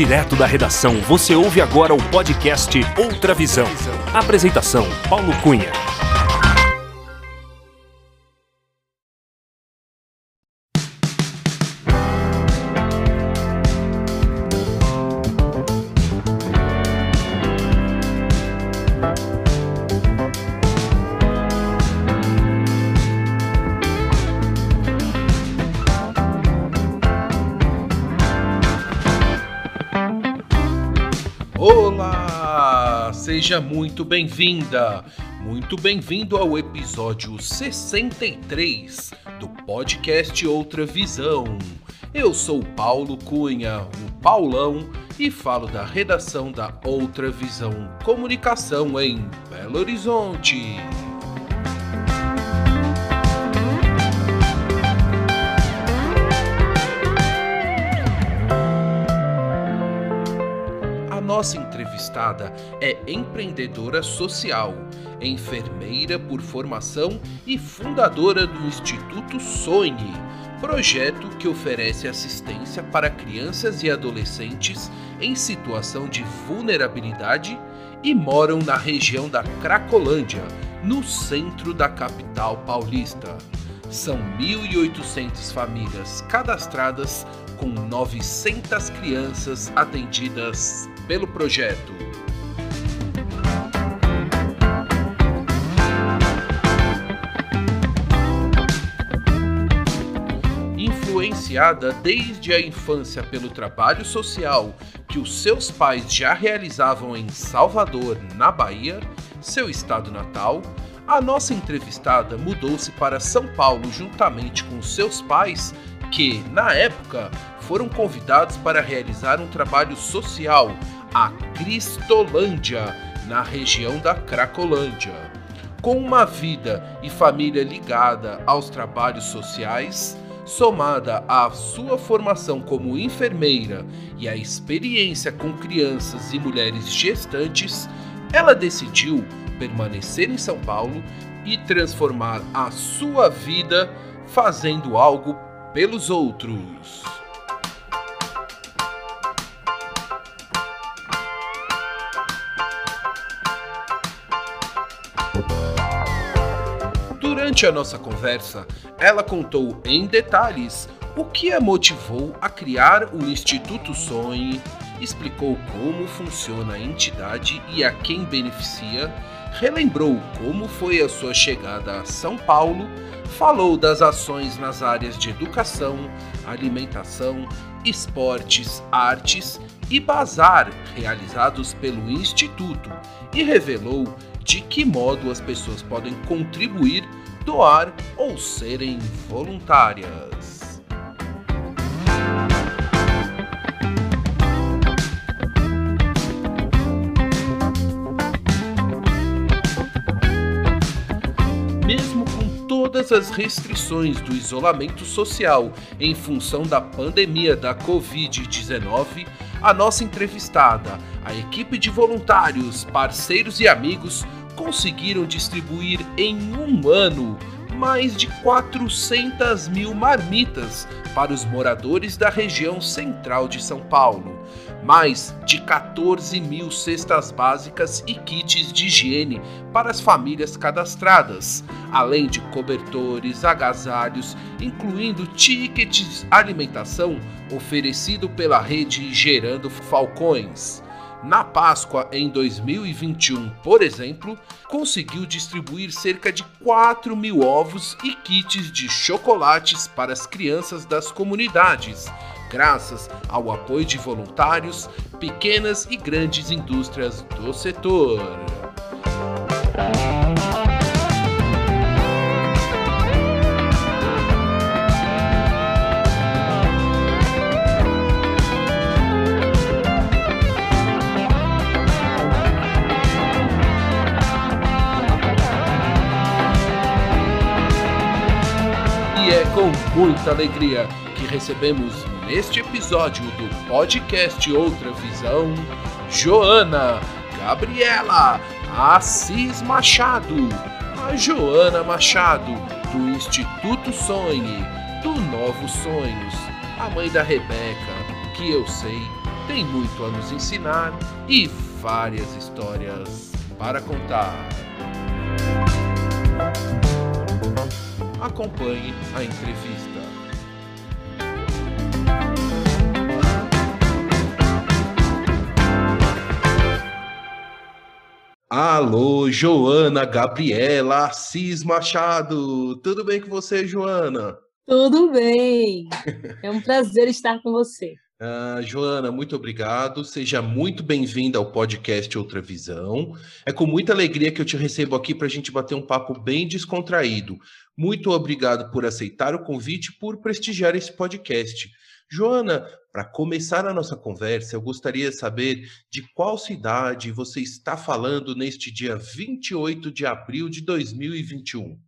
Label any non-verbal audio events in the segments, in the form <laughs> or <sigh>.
Direto da redação, você ouve agora o podcast Outra Visão. Apresentação: Paulo Cunha. Seja muito bem-vinda, muito bem-vindo ao episódio 63 do podcast Outra Visão. Eu sou Paulo Cunha, o Paulão, e falo da redação da Outra Visão Comunicação em Belo Horizonte. Nossa entrevistada é empreendedora social, enfermeira por formação e fundadora do Instituto Sonhe, projeto que oferece assistência para crianças e adolescentes em situação de vulnerabilidade e moram na região da Cracolândia, no centro da capital paulista. São 1.800 famílias cadastradas com 900 crianças atendidas pelo projeto. Influenciada desde a infância pelo trabalho social que os seus pais já realizavam em Salvador, na Bahia, seu estado natal, a nossa entrevistada mudou-se para São Paulo juntamente com seus pais, que, na época, foram convidados para realizar um trabalho social, a Cristolândia, na região da Cracolândia. Com uma vida e família ligada aos trabalhos sociais, somada à sua formação como enfermeira e à experiência com crianças e mulheres gestantes, ela decidiu permanecer em São Paulo e transformar a sua vida fazendo algo pelos outros. Durante a nossa conversa, ela contou em detalhes o que a motivou a criar o Instituto Sonhe, explicou como funciona a entidade e a quem beneficia, relembrou como foi a sua chegada a São Paulo, falou das ações nas áreas de educação, alimentação, esportes, artes e bazar realizados pelo Instituto e revelou de que modo as pessoas podem contribuir, doar ou serem voluntárias. Todas as restrições do isolamento social em função da pandemia da Covid-19, a nossa entrevistada, a equipe de voluntários, parceiros e amigos conseguiram distribuir em um ano mais de 400 mil marmitas para os moradores da região central de São Paulo, mais de 14 mil cestas básicas e kits de higiene para as famílias cadastradas, além de cobertores, agasalhos, incluindo tickets alimentação oferecido pela rede Gerando Falcões. Na Páscoa em 2021, por exemplo, conseguiu distribuir cerca de 4 mil ovos e kits de chocolates para as crianças das comunidades, graças ao apoio de voluntários, pequenas e grandes indústrias do setor. Muita alegria que recebemos neste episódio do podcast Outra Visão, Joana Gabriela Assis Machado, a Joana Machado, do Instituto Sonhe, do Novos Sonhos, a mãe da Rebeca, que eu sei tem muito a nos ensinar e várias histórias para contar. Acompanhe a entrevista. Alô, Joana Gabriela Assis Machado. Tudo bem com você, Joana? Tudo bem. É um prazer estar com você. Uh, <laughs> Joana, muito obrigado. Seja muito bem-vinda ao podcast Outra Visão. É com muita alegria que eu te recebo aqui para a gente bater um papo bem descontraído. Muito obrigado por aceitar o convite e por prestigiar esse podcast. Joana, para começar a nossa conversa, eu gostaria de saber de qual cidade você está falando neste dia 28 de abril de 2021.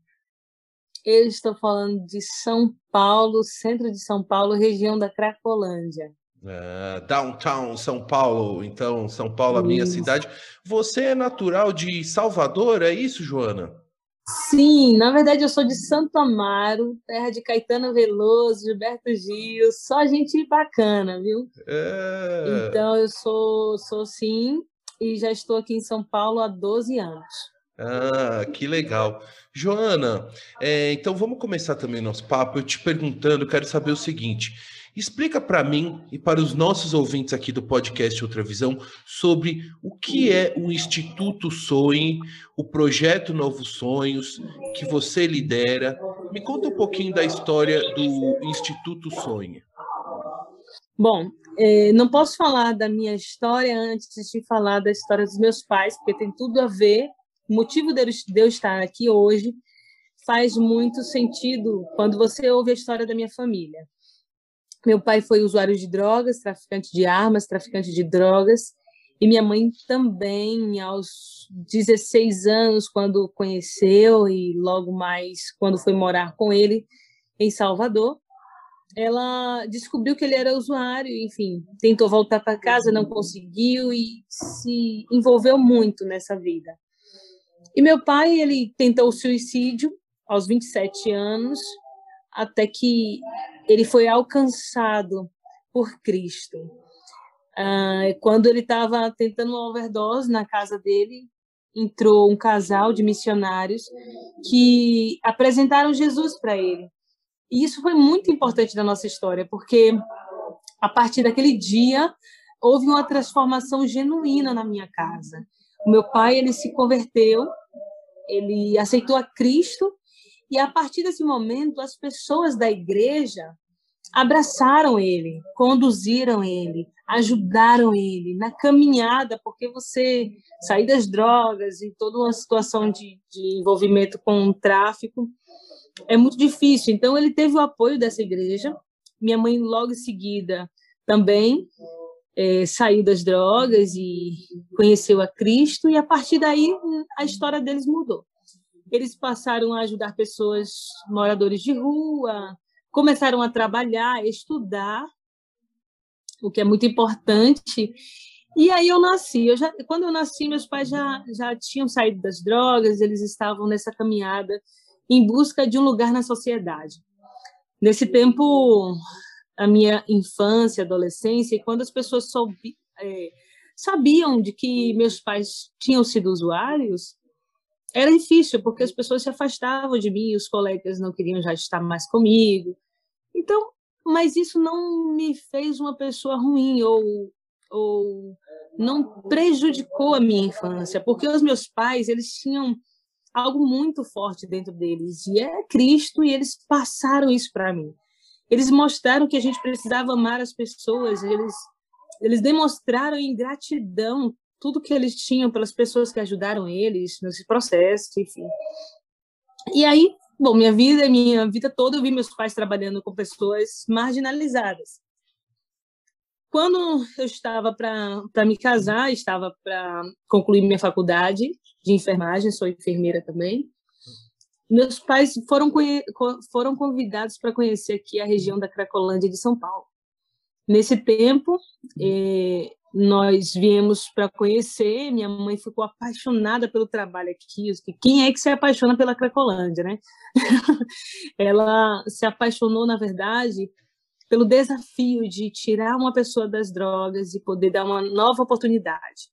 Eu estou falando de São Paulo, centro de São Paulo, região da Cracolândia. Uh, downtown São Paulo, então São Paulo, a minha cidade. Você é natural de Salvador, é isso, Joana? Sim, na verdade eu sou de Santo Amaro, terra de Caetano Veloso, Gilberto Gil, só gente bacana, viu? É... Então eu sou, sou sim, e já estou aqui em São Paulo há 12 anos. Ah, que legal. Joana, é, então vamos começar também nosso papo. Eu te perguntando, quero saber o seguinte: explica para mim e para os nossos ouvintes aqui do podcast Outra Visão sobre o que é o Instituto Sonhe, o projeto Novos Sonhos que você lidera. Me conta um pouquinho da história do Instituto Sonhe. Bom, é, não posso falar da minha história antes de falar da história dos meus pais, porque tem tudo a ver o motivo de eu estar aqui hoje faz muito sentido quando você ouve a história da minha família. Meu pai foi usuário de drogas, traficante de armas, traficante de drogas, e minha mãe também, aos 16 anos, quando conheceu, e logo mais quando foi morar com ele em Salvador, ela descobriu que ele era usuário, enfim, tentou voltar para casa, não conseguiu e se envolveu muito nessa vida. E meu pai, ele tentou o suicídio aos 27 anos, até que ele foi alcançado por Cristo. Ah, quando ele estava tentando uma overdose na casa dele, entrou um casal de missionários que apresentaram Jesus para ele. E isso foi muito importante na nossa história, porque a partir daquele dia houve uma transformação genuína na minha casa. O meu pai ele se converteu ele aceitou a Cristo e a partir desse momento as pessoas da igreja abraçaram ele, conduziram ele, ajudaram ele na caminhada, porque você sair das drogas e toda uma situação de, de envolvimento com o tráfico é muito difícil. Então ele teve o apoio dessa igreja. Minha mãe logo em seguida também é, saiu das drogas e conheceu a Cristo, e a partir daí a história deles mudou. Eles passaram a ajudar pessoas, moradores de rua, começaram a trabalhar, estudar, o que é muito importante. E aí eu nasci. Eu já, quando eu nasci, meus pais já, já tinham saído das drogas, eles estavam nessa caminhada em busca de um lugar na sociedade. Nesse tempo, a minha infância, adolescência, e quando as pessoas é, sabiam de que meus pais tinham sido usuários, era difícil, porque as pessoas se afastavam de mim, os colegas não queriam já estar mais comigo. Então, mas isso não me fez uma pessoa ruim ou, ou não prejudicou a minha infância, porque os meus pais, eles tinham algo muito forte dentro deles, e é Cristo, e eles passaram isso para mim. Eles mostraram que a gente precisava amar as pessoas, eles, eles demonstraram em gratidão tudo que eles tinham pelas pessoas que ajudaram eles nesse processo, enfim. E aí, bom, minha vida, minha vida toda eu vi meus pais trabalhando com pessoas marginalizadas. Quando eu estava para me casar, estava para concluir minha faculdade de enfermagem, sou enfermeira também meus pais foram, foram convidados para conhecer aqui a região da Cracolândia de São Paulo. Nesse tempo, eh, nós viemos para conhecer, minha mãe ficou apaixonada pelo trabalho aqui. Quem é que se apaixona pela Cracolândia, né? <laughs> Ela se apaixonou, na verdade, pelo desafio de tirar uma pessoa das drogas e poder dar uma nova oportunidade.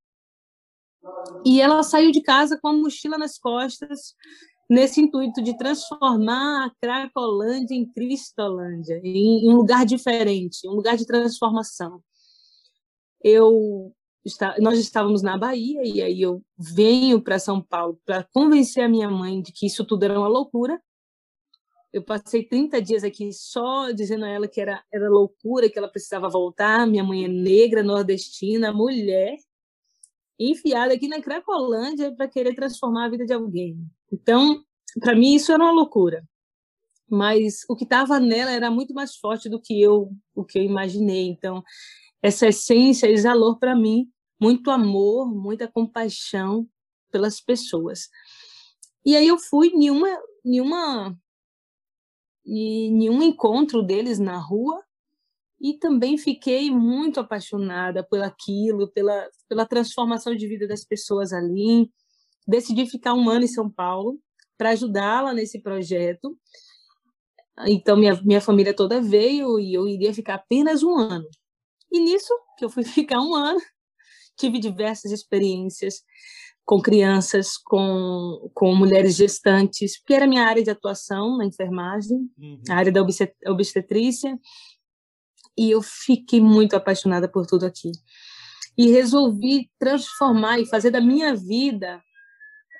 E ela saiu de casa com a mochila nas costas, nesse intuito de transformar a Cracolândia em Cristolândia, em um lugar diferente, um lugar de transformação. Eu nós estávamos na Bahia e aí eu venho para São Paulo para convencer a minha mãe de que isso tudo era uma loucura. Eu passei 30 dias aqui só dizendo a ela que era, era loucura, que ela precisava voltar. Minha mãe é negra, nordestina, mulher, enfiada aqui na Cracolândia para querer transformar a vida de alguém. Então, para mim, isso era uma loucura. Mas o que estava nela era muito mais forte do que eu, o que eu imaginei. Então, essa essência exalou para mim muito amor, muita compaixão pelas pessoas. E aí eu fui em uma, em uma em um encontro deles na rua e também fiquei muito apaixonada por aquilo, pela, pela transformação de vida das pessoas ali. Decidi ficar um ano em São Paulo para ajudá-la nesse projeto. Então, minha, minha família toda veio e eu iria ficar apenas um ano. E nisso, que eu fui <laughs> ficar um ano, tive diversas experiências com crianças, com, com mulheres gestantes, porque era minha área de atuação na enfermagem, uhum. a área da obstetrícia, e eu fiquei muito apaixonada por tudo aqui. E resolvi transformar e fazer da minha vida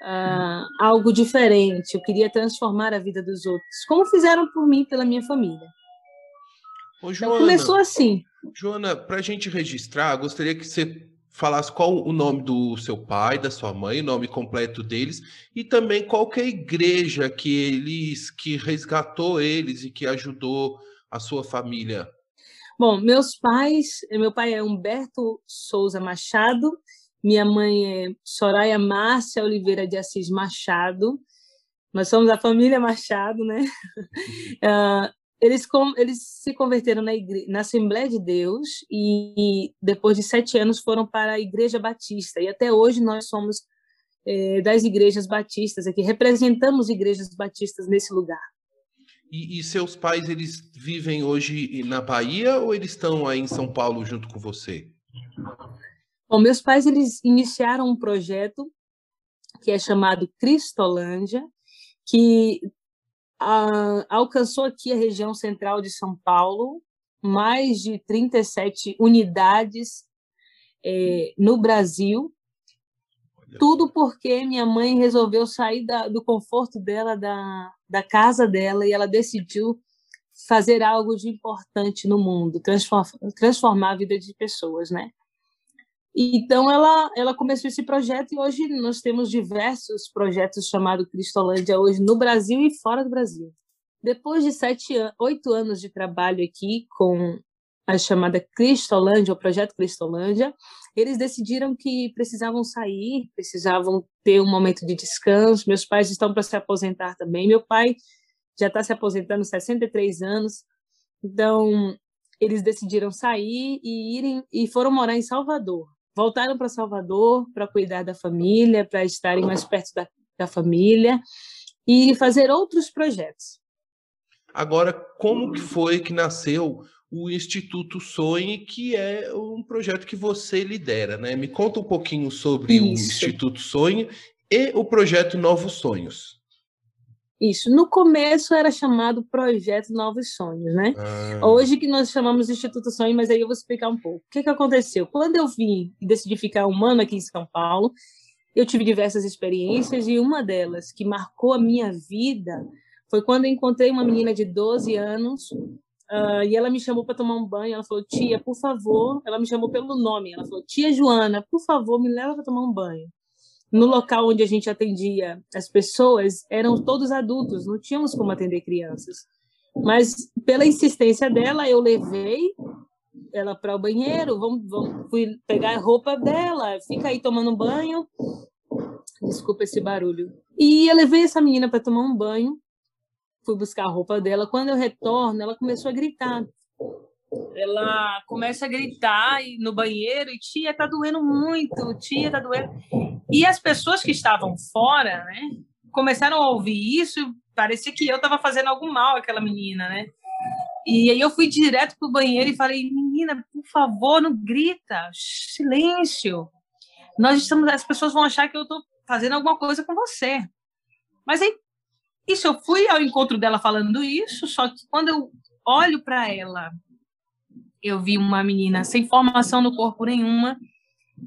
uh, algo diferente. Eu queria transformar a vida dos outros, como fizeram por mim, pela minha família. Ô, Joana, então, começou assim. Joana, para a gente registrar, gostaria que você falasse qual o nome do seu pai, da sua mãe, o nome completo deles, e também qual que é a igreja que eles que resgatou eles e que ajudou a sua família. Bom, meus pais, meu pai é Humberto Souza Machado, minha mãe é Soraya Márcia Oliveira de Assis Machado. Nós somos a família Machado, né? uh, <laughs> eles, com, eles se converteram na, igre, na Assembleia de Deus e, e, depois de sete anos foram para a Igreja Batista. E até hoje nós somos é, das igrejas batistas aqui, representamos igrejas batistas nesse lugar. E, e, seus pais, eles vivem hoje na Bahia ou eles estão aí em São Paulo junto com você? Bom, meus pais, eles iniciaram um projeto que é chamado Cristolândia, que a, alcançou aqui a região central de São Paulo, mais de 37 unidades é, no Brasil, tudo porque minha mãe resolveu sair da, do conforto dela, da, da casa dela, e ela decidiu fazer algo de importante no mundo, transformar, transformar a vida de pessoas, né? Então, ela, ela começou esse projeto e hoje nós temos diversos projetos chamados Cristolândia hoje no Brasil e fora do Brasil. Depois de sete, oito anos de trabalho aqui com a chamada Cristolândia, o projeto Cristolândia, eles decidiram que precisavam sair, precisavam ter um momento de descanso. Meus pais estão para se aposentar também. Meu pai já está se aposentando, 63 anos. Então, eles decidiram sair e irem e foram morar em Salvador voltaram para Salvador para cuidar da família, para estarem mais perto da, da família e fazer outros projetos. Agora, como que foi que nasceu o Instituto Sonhe, que é um projeto que você lidera, né? Me conta um pouquinho sobre Isso. o Instituto Sonhe e o projeto Novos Sonhos. Isso. No começo era chamado Projeto Novos Sonhos, né? Ah. Hoje que nós chamamos Instituto Sonho, mas aí eu vou explicar um pouco. O que, que aconteceu? Quando eu vim e decidi ficar um ano aqui em São Paulo, eu tive diversas experiências e uma delas que marcou a minha vida foi quando eu encontrei uma menina de 12 anos uh, e ela me chamou para tomar um banho. Ela falou, tia, por favor. Ela me chamou pelo nome. Ela falou, tia Joana, por favor, me leva para tomar um banho no local onde a gente atendia as pessoas eram todos adultos, não tínhamos como atender crianças. Mas pela insistência dela, eu levei ela para o banheiro, vamos, vamos, fui pegar a roupa dela, fica aí tomando banho. Desculpa esse barulho. E eu levei essa menina para tomar um banho, fui buscar a roupa dela. Quando eu retorno, ela começou a gritar ela começa a gritar no banheiro e tia tá doendo muito, tia tá doendo. E as pessoas que estavam fora, né, começaram a ouvir isso, parecia que eu estava fazendo algum mal àquela menina, né? E aí eu fui direto pro banheiro e falei, menina, por favor, não grita, silêncio. Nós estamos, as pessoas vão achar que eu estou fazendo alguma coisa com você. Mas aí, isso eu fui ao encontro dela falando isso, só que quando eu olho para ela, eu vi uma menina sem formação no corpo nenhuma.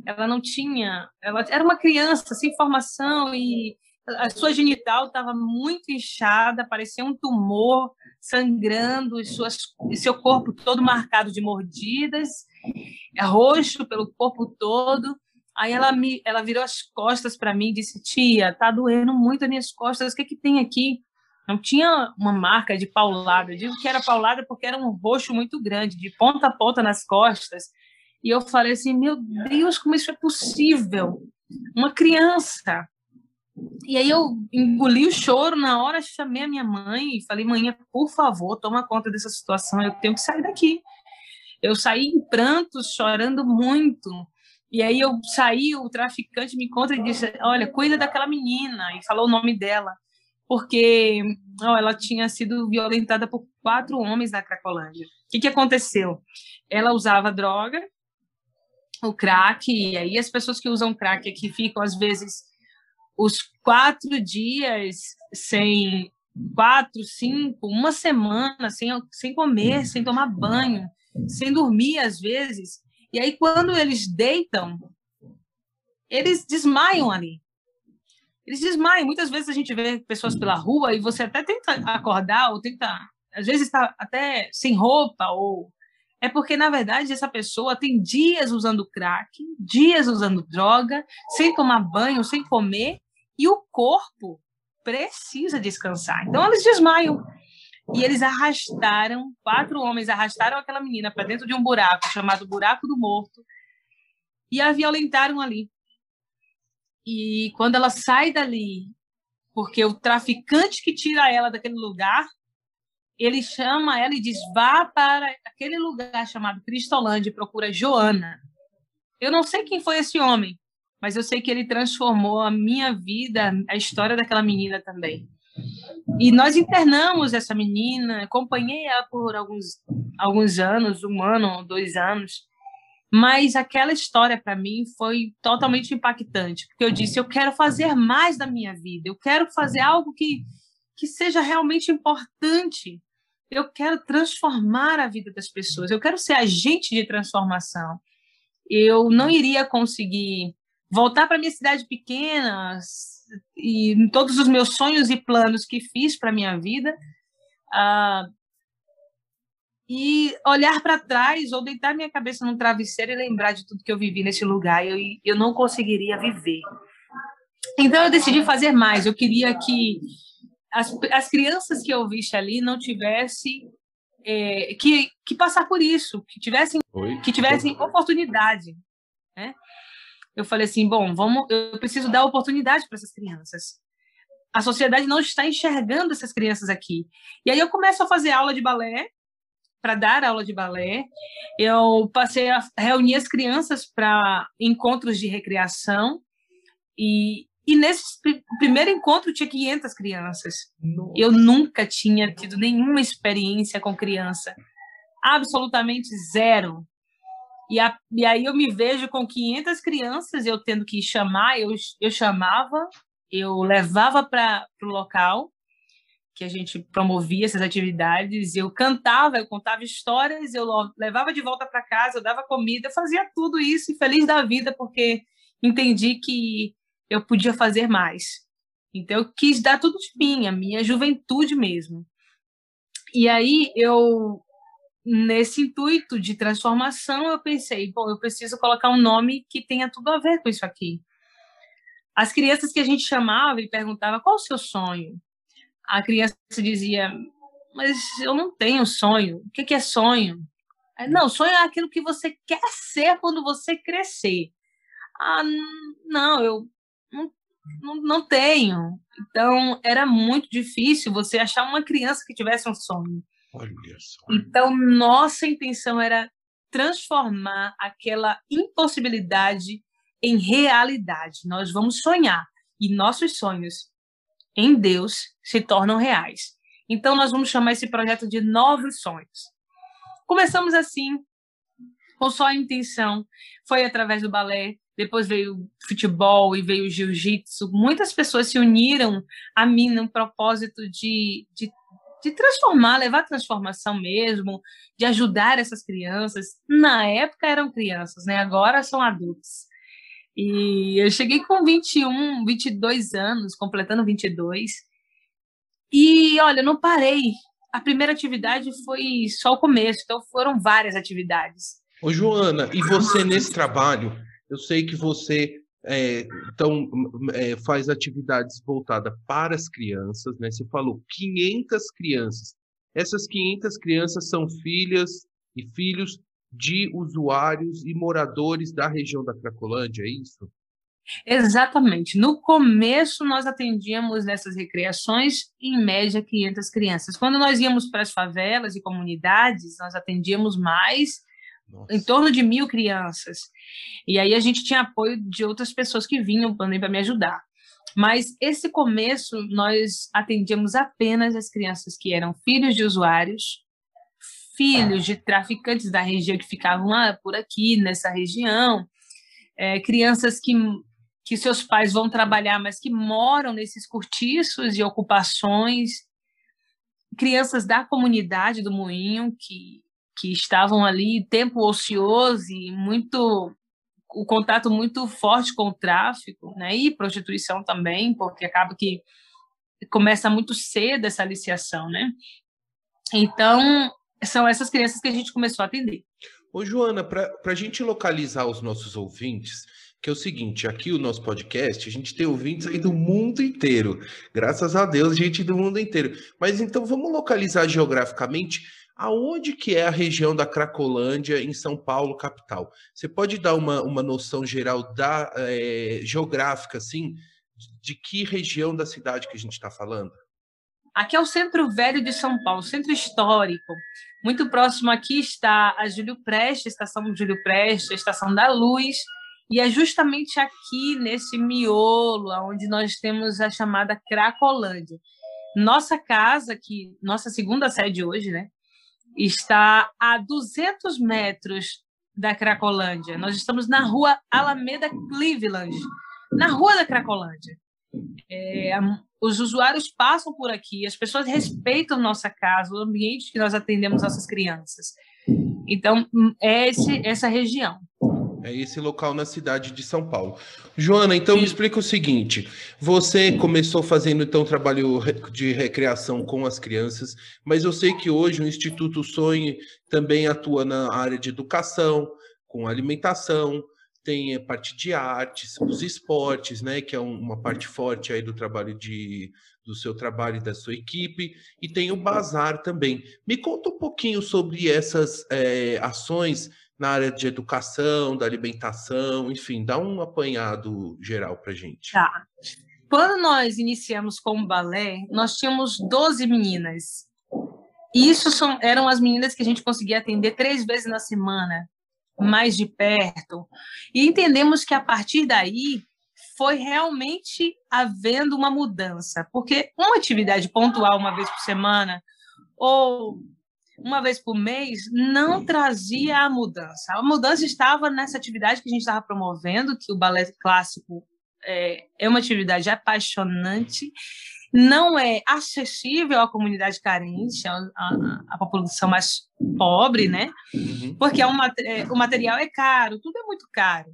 Ela não tinha, ela era uma criança sem formação e a sua genital estava muito inchada, parecia um tumor sangrando, suas, seu corpo todo marcado de mordidas, é roxo pelo corpo todo. Aí ela me, ela virou as costas para mim e disse: "Tia, tá doendo muito as minhas costas. O que que tem aqui?" Não tinha uma marca de paulada. Eu digo que era paulada porque era um roxo muito grande, de ponta a ponta nas costas. E eu falei assim: "Meu Deus, como isso é possível? Uma criança e aí eu engoli o choro na hora, chamei a minha mãe e falei, mãe, por favor, toma conta dessa situação, eu tenho que sair daqui. Eu saí em prantos, chorando muito. E aí eu saí, o traficante me encontra e disse, olha, cuida daquela menina, e falou o nome dela, porque ó, ela tinha sido violentada por quatro homens na Cracolândia. O que, que aconteceu? Ela usava droga, o crack, e aí as pessoas que usam crack aqui ficam, às vezes, os quatro dias sem quatro, cinco, uma semana sem, sem comer, sem tomar banho, sem dormir às vezes. E aí, quando eles deitam, eles desmaiam ali. Eles desmaiam. Muitas vezes a gente vê pessoas pela rua e você até tenta acordar, ou tenta, às vezes está até sem roupa, ou. É porque, na verdade, essa pessoa tem dias usando crack, dias usando droga, sem tomar banho, sem comer, e o corpo precisa descansar. Então eles desmaiam. E eles arrastaram, quatro homens arrastaram aquela menina para dentro de um buraco chamado Buraco do Morto e a violentaram ali. E quando ela sai dali, porque o traficante que tira ela daquele lugar, ele chama ela e diz: vá para aquele lugar chamado Cristolândia e procura Joana. Eu não sei quem foi esse homem, mas eu sei que ele transformou a minha vida, a história daquela menina também. E nós internamos essa menina, acompanhei ela por alguns, alguns anos, um ano, dois anos, mas aquela história para mim foi totalmente impactante, porque eu disse: eu quero fazer mais da minha vida, eu quero fazer algo que, que seja realmente importante, eu quero transformar a vida das pessoas, eu quero ser agente de transformação. Eu não iria conseguir voltar para minha cidade pequena e todos os meus sonhos e planos que fiz para minha vida uh, e olhar para trás ou deitar minha cabeça num travesseiro e lembrar de tudo que eu vivi nesse lugar eu eu não conseguiria viver então eu decidi fazer mais eu queria que as, as crianças que eu visse ali não tivessem é, que, que passar por isso, que tivessem, Oi? que tivessem oportunidade, né? eu falei assim, bom, vamos, eu preciso dar oportunidade para essas crianças. A sociedade não está enxergando essas crianças aqui. E aí eu começo a fazer aula de balé, para dar aula de balé. Eu passei a reunir as crianças para encontros de recreação e e nesse primeiro encontro tinha 500 crianças. Nossa. Eu nunca tinha tido nenhuma experiência com criança. Absolutamente zero. E, a, e aí eu me vejo com 500 crianças, eu tendo que chamar, eu, eu chamava, eu levava para o local que a gente promovia essas atividades, eu cantava, eu contava histórias, eu levava de volta para casa, eu dava comida, eu fazia tudo isso e feliz da vida porque entendi que eu podia fazer mais. Então eu quis dar tudo de mim, a minha juventude mesmo. E aí eu nesse intuito de transformação, eu pensei, bom, eu preciso colocar um nome que tenha tudo a ver com isso aqui. As crianças que a gente chamava e perguntava qual o seu sonho, a criança dizia, mas eu não tenho sonho. O que é sonho? Não, sonho é aquilo que você quer ser quando você crescer. Ah, não, eu não, não, não tenho. Então, era muito difícil você achar uma criança que tivesse um sonho. Olha só. Então, nossa intenção era transformar aquela impossibilidade em realidade. Nós vamos sonhar e nossos sonhos em Deus se tornam reais. Então, nós vamos chamar esse projeto de Novos Sonhos. Começamos assim, com só a intenção. Foi através do balé, depois veio o futebol e veio o jiu-jitsu. Muitas pessoas se uniram a mim no propósito de, de, de transformar, levar transformação mesmo, de ajudar essas crianças. Na época eram crianças, né? agora são adultos. E eu cheguei com 21, 22 anos, completando 22. E olha, não parei. A primeira atividade foi só o começo, então foram várias atividades. Ô, Joana, e você nesse trabalho, eu sei que você é, então é, faz atividades voltadas para as crianças, né? Você falou 500 crianças. Essas 500 crianças são filhas e filhos de usuários e moradores da região da Cracolândia, é isso? Exatamente. No começo, nós atendíamos nessas recreações, em média, 500 crianças. Quando nós íamos para as favelas e comunidades, nós atendíamos mais, Nossa. em torno de mil crianças. E aí a gente tinha apoio de outras pessoas que vinham também para me ajudar. Mas esse começo, nós atendíamos apenas as crianças que eram filhos de usuários, filhos de traficantes da região que ficavam lá por aqui, nessa região, é, crianças que que seus pais vão trabalhar, mas que moram nesses cortiços e ocupações, crianças da comunidade do Moinho que, que estavam ali tempo ocioso e muito o contato muito forte com o tráfico, né? E prostituição também, porque acaba que começa muito cedo essa aliciação, né? Então, são essas crianças que a gente começou a atender. Ô, Joana, para a gente localizar os nossos ouvintes, que é o seguinte, aqui o nosso podcast, a gente tem ouvintes aí do mundo inteiro. Graças a Deus, gente do mundo inteiro. Mas então vamos localizar geograficamente aonde que é a região da Cracolândia em São Paulo, capital. Você pode dar uma, uma noção geral da é, geográfica, assim, de que região da cidade que a gente está falando? Aqui é o Centro Velho de São Paulo, centro histórico. Muito próximo aqui está a Júlio Preste, estação Júlio Preste, a estação da Luz, e é justamente aqui, nesse miolo, onde nós temos a chamada Cracolândia. Nossa casa, que nossa segunda sede hoje, né, está a 200 metros da Cracolândia. Nós estamos na rua Alameda Cleveland, na rua da Cracolândia. É, os usuários passam por aqui, as pessoas respeitam nossa casa, o ambiente que nós atendemos nossas crianças. Então, é esse, essa região. É esse local na cidade de São Paulo. Joana, então me explica o seguinte: você começou fazendo então trabalho de recreação com as crianças, mas eu sei que hoje o Instituto Sonhe também atua na área de educação, com alimentação, tem a parte de artes, os esportes, né, que é uma parte forte aí do trabalho de do seu trabalho e da sua equipe, e tem o bazar também. Me conta um pouquinho sobre essas é, ações na área de educação, da alimentação, enfim, dá um apanhado geral para gente. Tá. Quando nós iniciamos com o balé, nós tínhamos 12 meninas. E isso são, eram as meninas que a gente conseguia atender três vezes na semana, mais de perto. E entendemos que a partir daí foi realmente havendo uma mudança, porque uma atividade pontual uma vez por semana ou uma vez por mês, não trazia a mudança. A mudança estava nessa atividade que a gente estava promovendo, que o balé clássico é, é uma atividade apaixonante, não é acessível à comunidade carente, à, população mais pobre, né? Uhum. Porque é um, é, o material é caro, tudo é muito caro.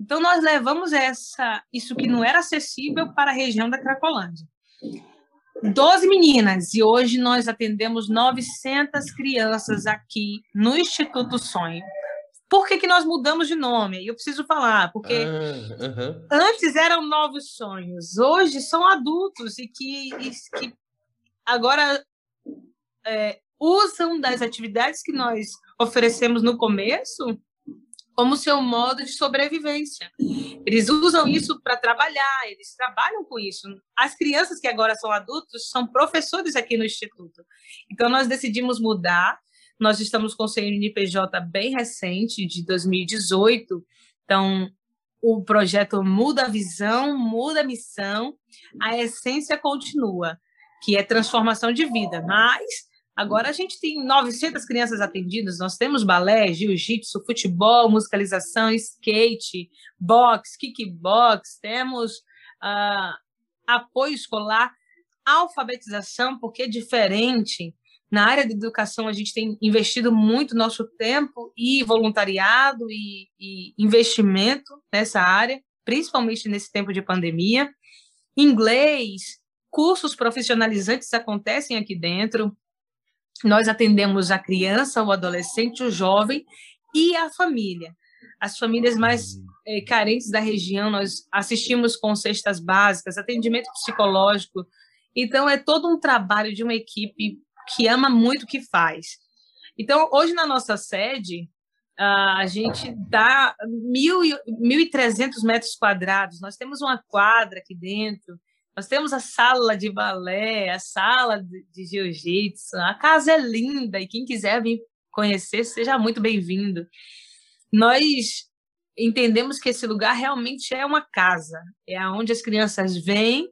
Então, nós levamos essa, isso que não era acessível para a região da Cracolândia. 12 meninas e hoje nós atendemos 900 crianças aqui no Instituto Sonho. Por que, que nós mudamos de nome? Eu preciso falar, porque ah, antes eram novos sonhos, hoje são adultos e que, e que agora é, usam das atividades que nós oferecemos no começo como seu modo de sobrevivência. Eles usam isso para trabalhar, eles trabalham com isso. As crianças que agora são adultos são professores aqui no Instituto. Então, nós decidimos mudar. Nós estamos com o CNPJ bem recente, de 2018. Então, o projeto muda a visão, muda a missão, a essência continua, que é transformação de vida. Mas agora a gente tem 900 crianças atendidas, nós temos balé, jiu-jitsu, futebol, musicalização, skate, boxe, kickbox, temos uh, apoio escolar, alfabetização, porque é diferente. Na área de educação, a gente tem investido muito nosso tempo e voluntariado e, e investimento nessa área, principalmente nesse tempo de pandemia. Inglês, cursos profissionalizantes acontecem aqui dentro. Nós atendemos a criança, o adolescente, o jovem e a família. As famílias mais é, carentes da região, nós assistimos com cestas básicas, atendimento psicológico. Então, é todo um trabalho de uma equipe que ama muito o que faz. Então, hoje na nossa sede, a gente dá 1.300 metros quadrados, nós temos uma quadra aqui dentro, nós temos a sala de balé, a sala de, jiu-jitsu, a casa é linda e quem quiser vir conhecer, seja muito bem-vindo. Nós entendemos que esse lugar realmente é uma casa, é onde as crianças vêm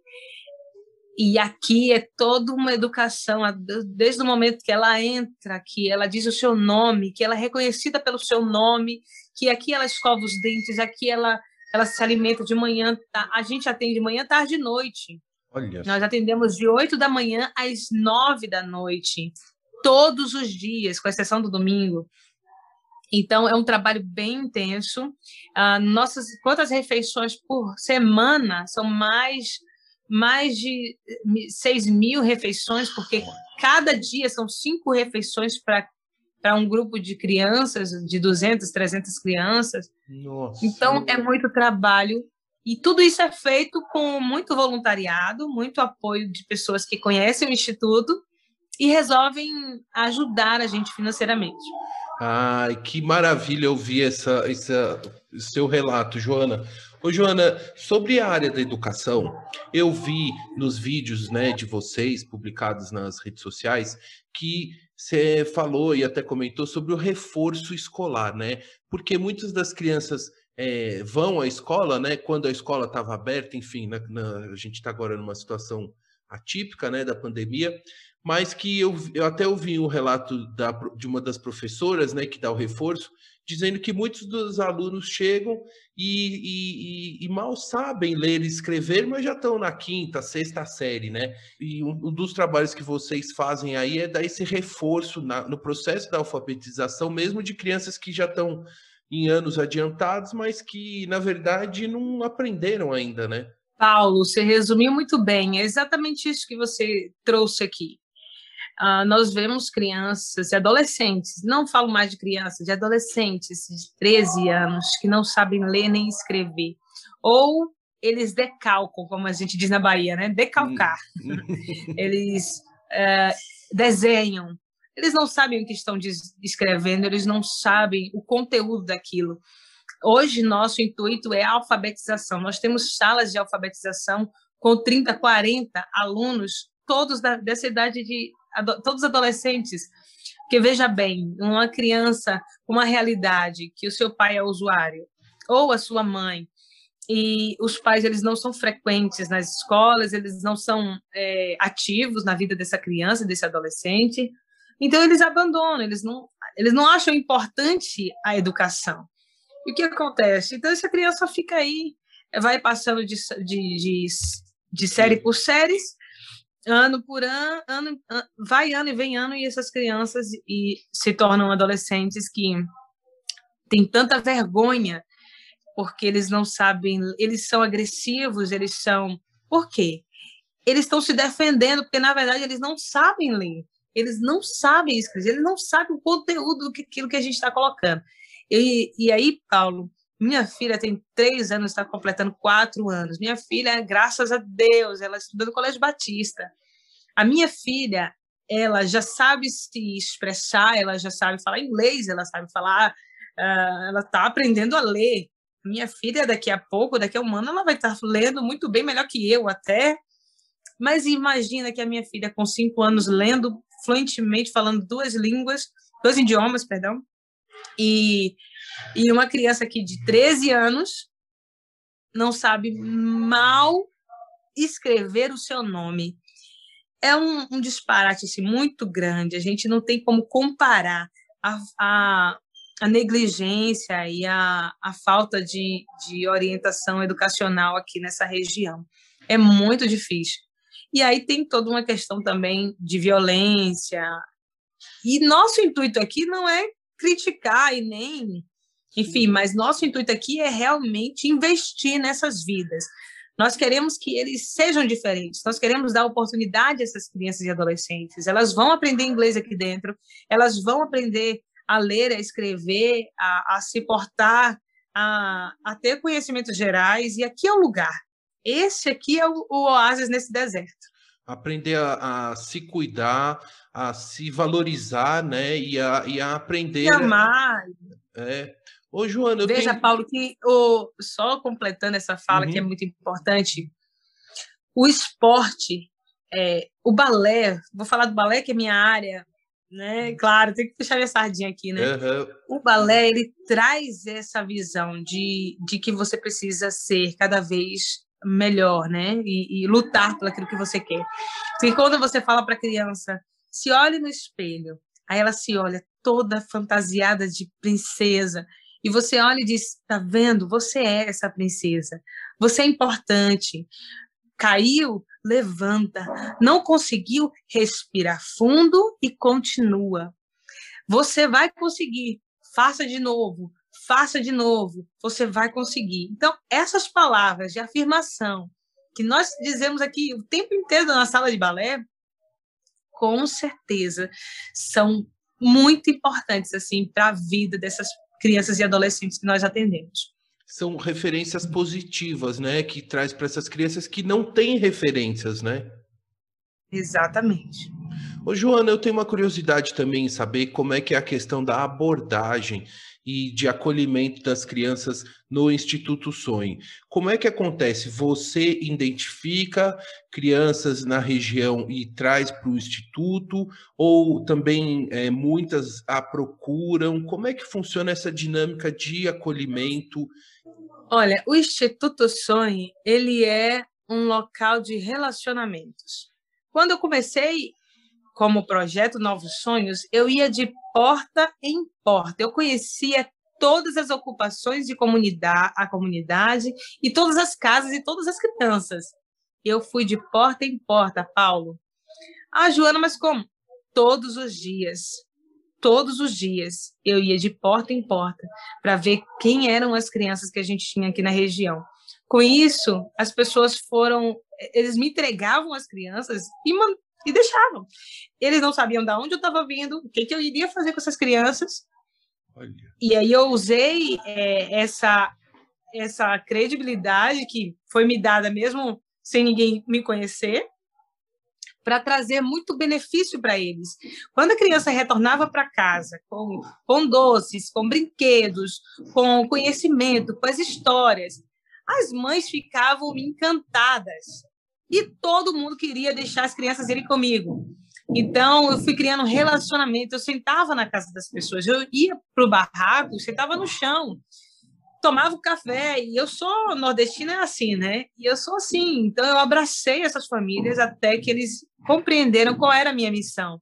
e aqui é toda uma educação, desde o momento que ela entra, que ela diz o seu nome, que ela é reconhecida pelo seu nome, que aqui ela escova os dentes, aqui ela, ela se alimenta de manhã, tá? a gente atende de manhã, tarde e noite. Olha. Nós atendemos de 8 da manhã às 9 da noite, todos os dias, com exceção do domingo. Então, é um trabalho bem intenso. Uh, nossas quantas refeições por semana são mais mais de 6 mil refeições, porque cada dia são cinco refeições para um grupo de crianças, de 200, 300 crianças. Nossa. Então, é muito trabalho. E tudo isso é feito com muito voluntariado, muito apoio de pessoas que conhecem o Instituto e resolvem ajudar a gente financeiramente. Ai, que maravilha ouvir essa, essa, seu relato, Joana. Ô, Joana, sobre a área da educação, eu vi nos vídeos né, de vocês publicados nas redes sociais que você falou e até comentou sobre o reforço escolar, né? Porque muitas das crianças é, vão à escola, né? Quando a escola estava aberta, enfim, na, na, a gente está agora numa situação atípica, né, da pandemia, mas que eu, eu até ouvi um relato da, de uma das professoras, né, que dá o reforço, dizendo que muitos dos alunos chegam e, e, e, mal sabem ler e escrever, mas já estão na quinta, sexta série, né? E um, um dos trabalhos que vocês fazem aí é dar esse reforço na, no processo da alfabetização, mesmo de crianças que já estão em anos adiantados, mas que, na verdade, não aprenderam ainda, né? Paulo, você resumiu muito bem. É exatamente isso que você trouxe aqui. Uh, nós vemos crianças e adolescentes, não falo mais de crianças, de adolescentes de 13 anos que não sabem ler nem escrever. Ou eles decalcam, como a gente diz na Bahia, né? Decalcar. Hum. <laughs> <laughs> eles uh, desenham. Eles não sabem o que estão escrevendo, eles não sabem o conteúdo daquilo. Hoje, nosso intuito é a alfabetização. Nós temos salas de alfabetização com 30, 40 alunos, todos da, dessa idade de todos adolescentes. Porque veja bem, uma criança com uma realidade que o seu pai é usuário ou a sua mãe e os pais eles não são frequentes nas escolas, eles não são é, ativos na vida dessa criança, desse adolescente, então eles abandonam, eles não, eles não acham importante a educação. E o que acontece? Então essa criança fica aí, vai passando de, de, de, de série por séries ano por ano, ano, vai ano e vem ano, e essas crianças e se tornam adolescentes que têm tanta vergonha porque eles não sabem, eles são agressivos, eles são. Por quê? Eles estão se defendendo porque, na verdade, eles não sabem ler, eles não sabem escrever, eles não sabem o conteúdo daquilo que a gente está colocando. E, e aí, Paulo, minha filha tem três anos, está completando quatro anos. Minha filha, graças a Deus, ela estuda no Colégio Batista. A minha filha, ela já sabe se expressar, ela já sabe falar inglês, ela sabe falar, uh, ela está aprendendo a ler. Minha filha, daqui a pouco, daqui a um ano, ela vai estar tá lendo muito bem, melhor que eu até. Mas imagina que a minha filha, com cinco anos, lendo fluentemente, falando duas línguas, dois idiomas, perdão, e e uma criança aqui de 13 anos não sabe mal escrever o seu nome. é um, um disparate assim, muito grande. A gente não tem como comparar a, a, a negligência e a, a falta de, de orientação educacional aqui nessa região. É muito difícil. E aí tem toda uma questão também de violência. E nosso intuito aqui não é criticar e nem. Enfim, mas nosso intuito aqui é realmente investir nessas vidas. Nós queremos que eles sejam diferentes, nós queremos dar oportunidade a essas crianças e adolescentes. Elas vão aprender inglês aqui dentro, elas vão aprender a ler, a escrever, a, a se portar, a, a, ter conhecimentos gerais, e aqui é o lugar. Esse aqui é o, o oásis nesse deserto. Aprender a, a, se cuidar, a se valorizar, né? E a, e a aprender. E amar. É, Ô, Joana, eu Veja, tenho... Paulo, que o, só completando essa fala, uhum. que é uhum. muito importante, o esporte, é, o balé, vou falar do balé, que é minha área, né? Claro, tem que puxar minha sardinha aqui, né? Uhum. O balé, ele traz essa visão de, de que você precisa ser cada vez melhor, né? E, e lutar pelo aquilo que você quer. Porque quando você fala para a criança, se olhe no espelho, aí ela se olha toda fantasiada de princesa, e você olha e diz: tá vendo? Você é essa princesa. Você é importante. Caiu, levanta. Não conseguiu, respira fundo e continua. Você vai conseguir. Faça de novo. Faça de novo. Você vai conseguir. Então, essas palavras de afirmação que nós dizemos aqui o tempo inteiro na sala de balé, com certeza são muito importantes assim para a vida dessas crianças e adolescentes que nós atendemos. São referências positivas, né, que traz para essas crianças que não têm referências, né? Exatamente. Ô, Joana, eu tenho uma curiosidade também em saber como é que é a questão da abordagem e de acolhimento das crianças no Instituto Sonho. Como é que acontece? Você identifica crianças na região e traz para o Instituto, ou também é, muitas a procuram? Como é que funciona essa dinâmica de acolhimento? Olha, o Instituto Sonho, ele é um local de relacionamentos. Quando eu comecei como projeto Novos Sonhos, eu ia de porta em porta. Eu conhecia todas as ocupações de comunidade, a comunidade e todas as casas e todas as crianças. Eu fui de porta em porta, Paulo. Ah, Joana, mas como? Todos os dias. Todos os dias eu ia de porta em porta para ver quem eram as crianças que a gente tinha aqui na região. Com isso, as pessoas foram, eles me entregavam as crianças e e deixavam. Eles não sabiam de onde eu estava vindo, o que, que eu iria fazer com essas crianças. Olha. E aí eu usei é, essa, essa credibilidade que foi me dada mesmo sem ninguém me conhecer, para trazer muito benefício para eles. Quando a criança retornava para casa com, com doces, com brinquedos, com conhecimento, com as histórias, as mães ficavam encantadas e todo mundo queria deixar as crianças irem comigo. Então, eu fui criando um relacionamento. Eu sentava na casa das pessoas, eu ia para o barraco, sentava no chão, tomava o café. E eu sou nordestina, é assim, né? E eu sou assim. Então, eu abracei essas famílias até que eles compreenderam qual era a minha missão.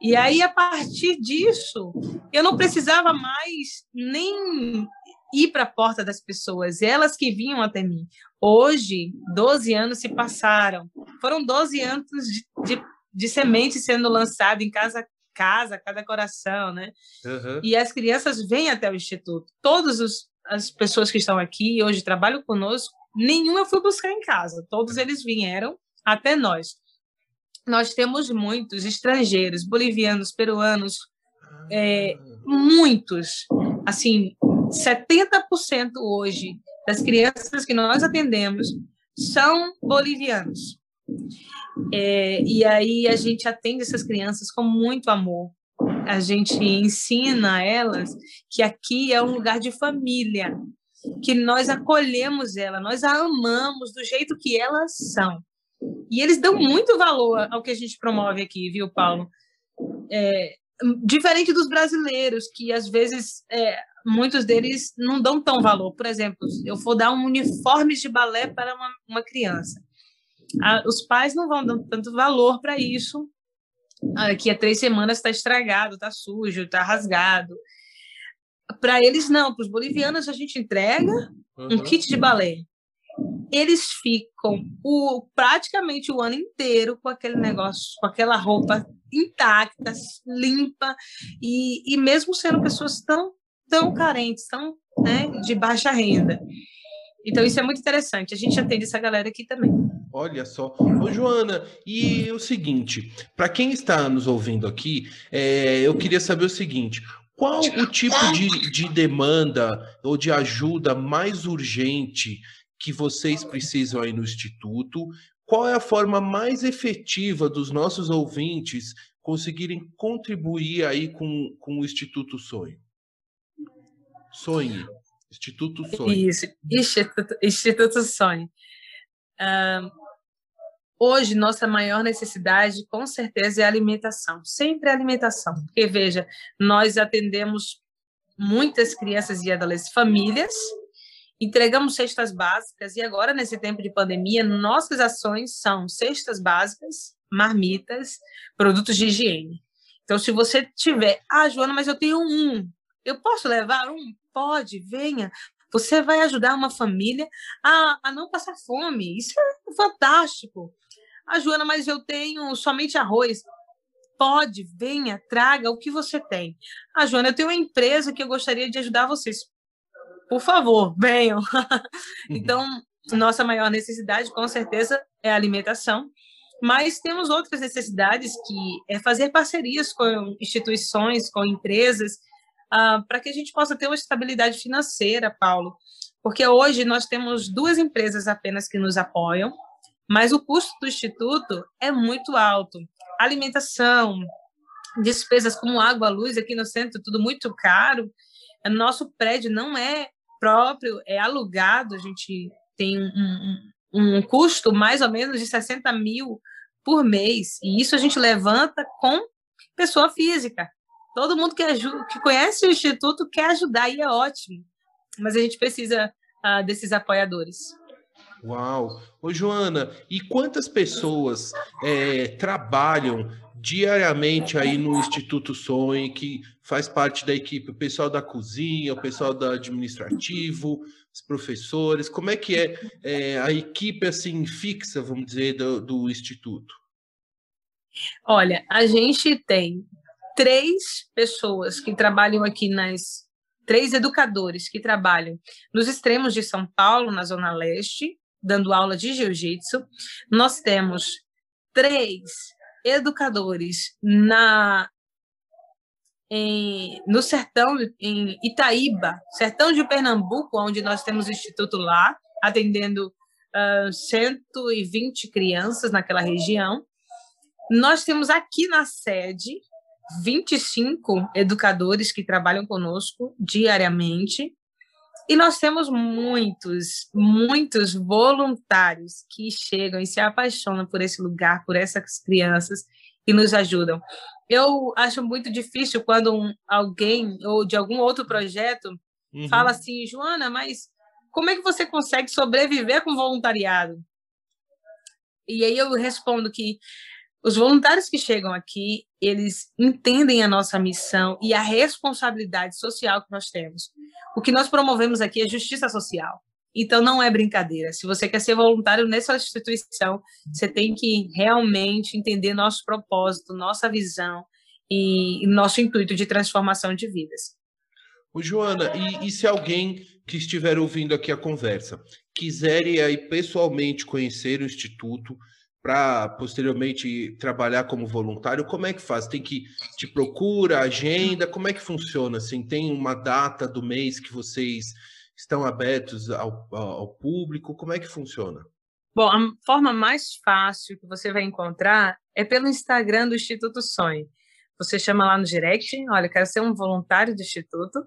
E aí, a partir disso, eu não precisava mais nem ir para a porta das pessoas, elas que vinham até mim. Hoje, 12 anos se passaram. Foram 12 anos de, de, de semente sendo lançada em casa casa, cada coração, né? Uhum. E as crianças vêm até o instituto. Todas as pessoas que estão aqui hoje trabalham conosco, nenhum eu fui buscar em casa. Todos eles vieram até nós. Nós temos muitos estrangeiros, bolivianos, peruanos, é, muitos, assim, 70% hoje das crianças que nós atendemos são bolivianos. É, e aí a gente atende essas crianças com muito amor. A gente ensina a elas que aqui é um lugar de família, que nós acolhemos ela, nós a amamos do jeito que elas são. E eles dão muito valor ao que a gente promove aqui, viu, Paulo? É, diferente dos brasileiros, que às vezes é, muitos deles não dão tão valor. Por exemplo, eu for dar um uniforme de balé para uma, uma criança. A, os pais não vão dar tanto valor para isso. Aqui há três semanas está estragado, está sujo, está rasgado. Para eles, não. Para os bolivianos, a gente entrega uhum. um kit de balé. Eles ficam o, praticamente o ano inteiro com aquele negócio, com aquela roupa intacta, limpa, e, e mesmo sendo pessoas tão, tão carentes, tão né, de baixa renda. Então, isso é muito interessante. A gente atende essa galera aqui também. Olha só. Ô, Joana, e o seguinte, para quem está nos ouvindo aqui, é, eu queria saber o seguinte: qual o tipo de, de demanda ou de ajuda mais urgente que vocês precisam aí no Instituto? Qual é a forma mais efetiva dos nossos ouvintes conseguirem contribuir aí com, com o Instituto Sonho? Sonhe. Instituto Sonho. Isso, Instituto, Instituto Sonho. Uh, hoje, nossa maior necessidade, com certeza, é alimentação. Sempre alimentação. Porque, veja, nós atendemos muitas crianças e adolescentes, famílias, entregamos cestas básicas, e agora, nesse tempo de pandemia, nossas ações são cestas básicas, marmitas, produtos de higiene. Então, se você tiver, ah, Joana, mas eu tenho um, eu posso levar um? Pode, venha. Você vai ajudar uma família a, a não passar fome. Isso é fantástico. Ah, Joana, mas eu tenho somente arroz. Pode, venha, traga o que você tem. Ah, Joana, eu tenho uma empresa que eu gostaria de ajudar vocês. Por favor, venham. <laughs> Uhum. então, nossa maior necessidade, com certeza, é a alimentação. Mas temos outras necessidades que é fazer parcerias com instituições, com empresas, uh, para que a gente possa ter uma estabilidade financeira, Paulo. Porque hoje nós temos duas empresas apenas que nos apoiam, mas o custo do instituto é muito alto. Alimentação, despesas como água, luz aqui no centro, tudo muito caro. Nosso prédio não é próprio, é alugado, a gente tem um, um, um custo mais ou menos de 60 mil por mês, e isso a gente levanta com pessoa física. Todo mundo que, que conhece o Instituto quer ajudar e é ótimo. Mas a gente precisa uh, desses apoiadores. Uau! Ô, Joana, e quantas pessoas é, trabalham diariamente aí no Instituto Sonho, que faz parte da equipe, o pessoal da cozinha, o pessoal do administrativo, os professores, como é que é, é a equipe assim fixa, vamos dizer, do, do Instituto? Olha, a gente tem três pessoas que trabalham aqui nas três educadores que trabalham nos extremos de São Paulo, na zona leste, dando aula de jiu-jitsu. Nós temos três educadores na em, no sertão, em Itaíba, sertão de Pernambuco, onde nós temos o instituto lá, atendendo uh, 120 crianças naquela região. Nós temos aqui na sede 25 educadores que trabalham conosco diariamente. E nós temos muitos, muitos voluntários que chegam e se apaixonam por esse lugar, por essas crianças e nos ajudam. Eu acho muito difícil quando um, alguém ou de algum outro projeto uhum. fala assim, Joana, mas como é que você consegue sobreviver com voluntariado? E aí eu respondo que os voluntários que chegam aqui, eles entendem a nossa missão e a responsabilidade social que nós temos. O que nós promovemos aqui é justiça social. Então, não é brincadeira. Se você quer ser voluntário nessa instituição, você tem que realmente entender nosso propósito, nossa visão e, nosso intuito de transformação de vidas. O Joana, e, e, se alguém que estiver ouvindo aqui a conversa quiser ir aí pessoalmente conhecer o Instituto, para posteriormente trabalhar como voluntário, como é que faz? Tem que te procura, agenda, como é que funciona? Assim, tem uma data do mês que vocês estão abertos ao, ao público? Como é que funciona? Bom, a forma mais fácil que você vai encontrar é pelo Instagram do Instituto Sonho. Você chama lá no direct, olha, quero ser um voluntário do Instituto,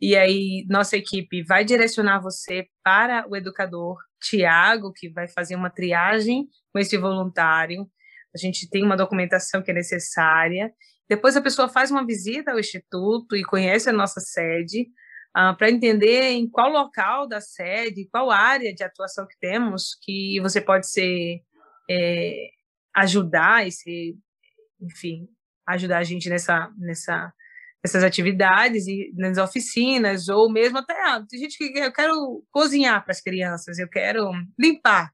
e aí nossa equipe vai direcionar você para o educador Tiago, que vai fazer uma triagem com esse voluntário. A gente tem uma documentação que é necessária. Depois a pessoa faz uma visita ao instituto e conhece a nossa sede uh, para entender em qual local da sede, qual área de atuação que temos, que você pode ser é, ajudar esse, enfim, ajudar a gente nessa, nessa, nessas atividades e nas oficinas, ou mesmo até, ah, tem gente que eu quero cozinhar para as crianças, eu quero limpar,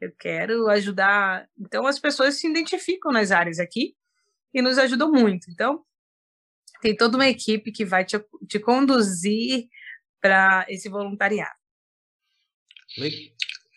eu quero ajudar. Então, as pessoas se identificam nas áreas aqui e nos ajudam muito. Então, tem toda uma equipe que vai te, te conduzir para esse voluntariado.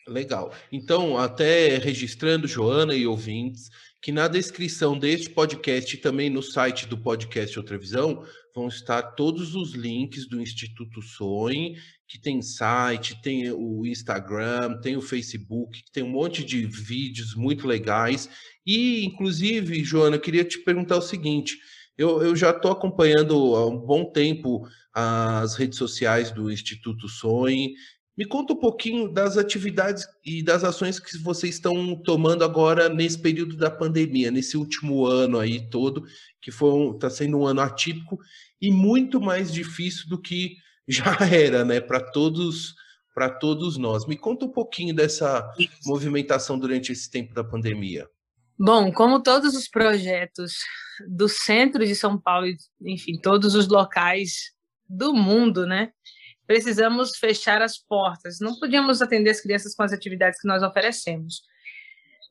Legal. Então, até registrando, Joana e ouvintes, que na descrição deste podcast e também no site do podcast Outra Visão vão estar todos os links do Instituto Sonhe, que tem site, tem o Instagram, tem o Facebook, tem um monte de vídeos muito legais. E, inclusive, Joana, eu queria te perguntar o seguinte: eu, eu já estou acompanhando há um bom tempo as redes sociais do Instituto Sonhe. Me conta um pouquinho das atividades e das ações que vocês estão tomando agora nesse período da pandemia, nesse último ano aí todo, que está um, sendo um ano atípico e muito mais difícil do que <laughs> já era, né, para todos para todos nós. Me conta um pouquinho dessa movimentação durante esse tempo da pandemia. Bom, como todos os projetos do centro de São Paulo, enfim, todos os locais do mundo, né? Precisamos fechar as portas. Não podíamos atender as crianças com as atividades que nós oferecemos.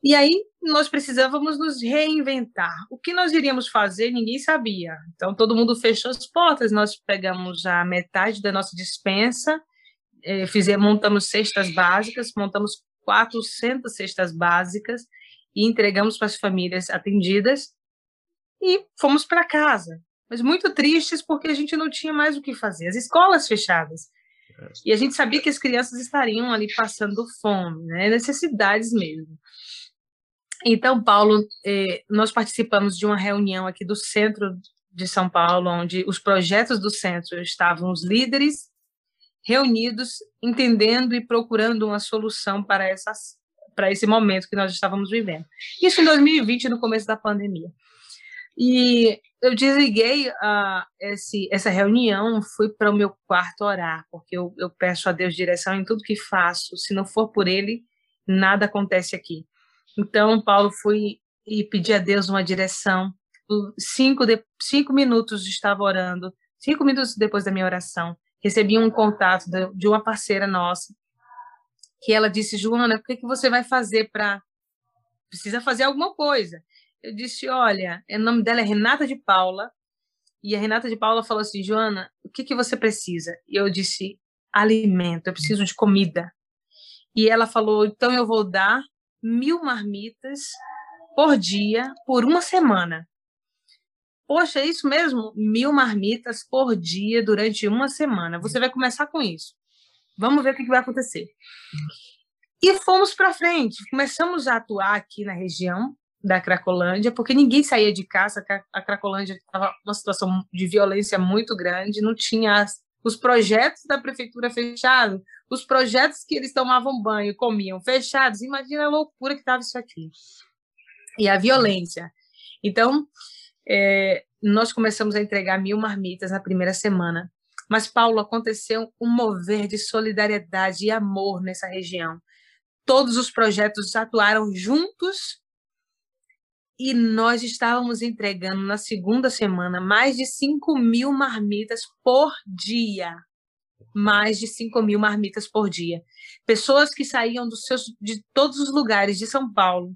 E aí nós precisávamos nos reinventar. O que nós iríamos fazer, ninguém sabia. Então todo mundo fechou as portas. Nós pegamos a metade da nossa dispensa, eh, fizemos, montamos cestas básicas, montamos 400 cestas básicas e entregamos para as famílias atendidas e fomos para casa. Mas muito tristes porque a gente não tinha mais o que fazer. As escolas fechadas. E a gente sabia que as crianças estariam ali passando fome, né? necessidades mesmo. Então, Paulo, eh, nós participamos de uma reunião aqui do centro de São Paulo, onde os projetos do centro estavam os líderes reunidos, entendendo e procurando uma solução para essas para esse momento que nós estávamos vivendo. Isso em 2020, no começo da pandemia. E eu desliguei uh, esse, essa reunião, fui para o meu quarto orar, porque eu, eu peço a Deus direção em tudo que faço. Se não for por Ele, nada acontece aqui. Então, Paulo, fui e pedi a Deus uma direção. Cinco, de, cinco minutos estava orando, cinco minutos depois da minha oração, recebi um contato de, de uma parceira nossa, que ela disse, Joana, o que, que você vai fazer para... Precisa fazer alguma coisa. Eu disse, olha, o nome dela é Renata de Paula, e a Renata de Paula falou assim, Joana, o que, que você precisa? E eu disse, alimento, eu preciso de comida. E ela falou, então eu vou dar mil marmitas por dia por uma semana. Poxa, é isso mesmo? Mil marmitas por dia durante uma semana. Você vai começar com isso. Vamos ver o que vai acontecer. E fomos para frente, começamos a atuar aqui na região da Cracolândia, porque ninguém saía de casa, a Cracolândia estava numa situação de violência muito grande, não tinha os projetos da prefeitura fechados, os projetos que eles tomavam banho comiam fechados. Imagina a loucura que estava isso aqui. E a violência. Então, é, nós começamos a entregar mil marmitas na primeira semana. Mas, Paulo, aconteceu um mover de solidariedade e amor nessa região. Todos os projetos atuaram juntos e nós estávamos entregando na segunda semana mais de 5 mil marmitas por dia. Mais de 5 mil marmitas por dia. Pessoas que saíam dos seus, de todos os lugares de São Paulo,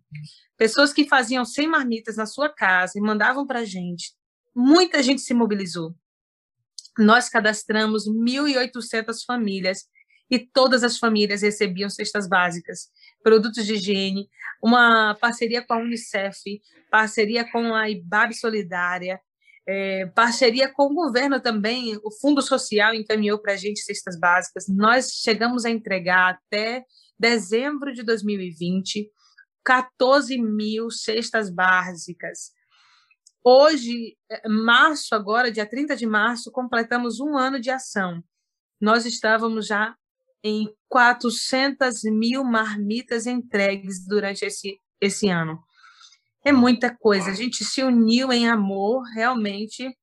pessoas que faziam 100 marmitas na sua casa e mandavam para a gente. Muita gente se mobilizou nós cadastramos 1.800 famílias e todas as famílias recebiam cestas básicas, produtos de higiene, uma parceria com a Unicef, parceria com a IBAB Solidária, é, parceria com o governo também, o Fundo Social encaminhou para a gente cestas básicas. Nós chegamos a entregar até dezembro de 2020 14 mil cestas básicas Hoje, é, março, agora, dia 30 de março, completamos um ano de ação. Nós estávamos já em 400 mil marmitas entregues durante esse, esse ano. É muita coisa. A gente se uniu em amor, realmente.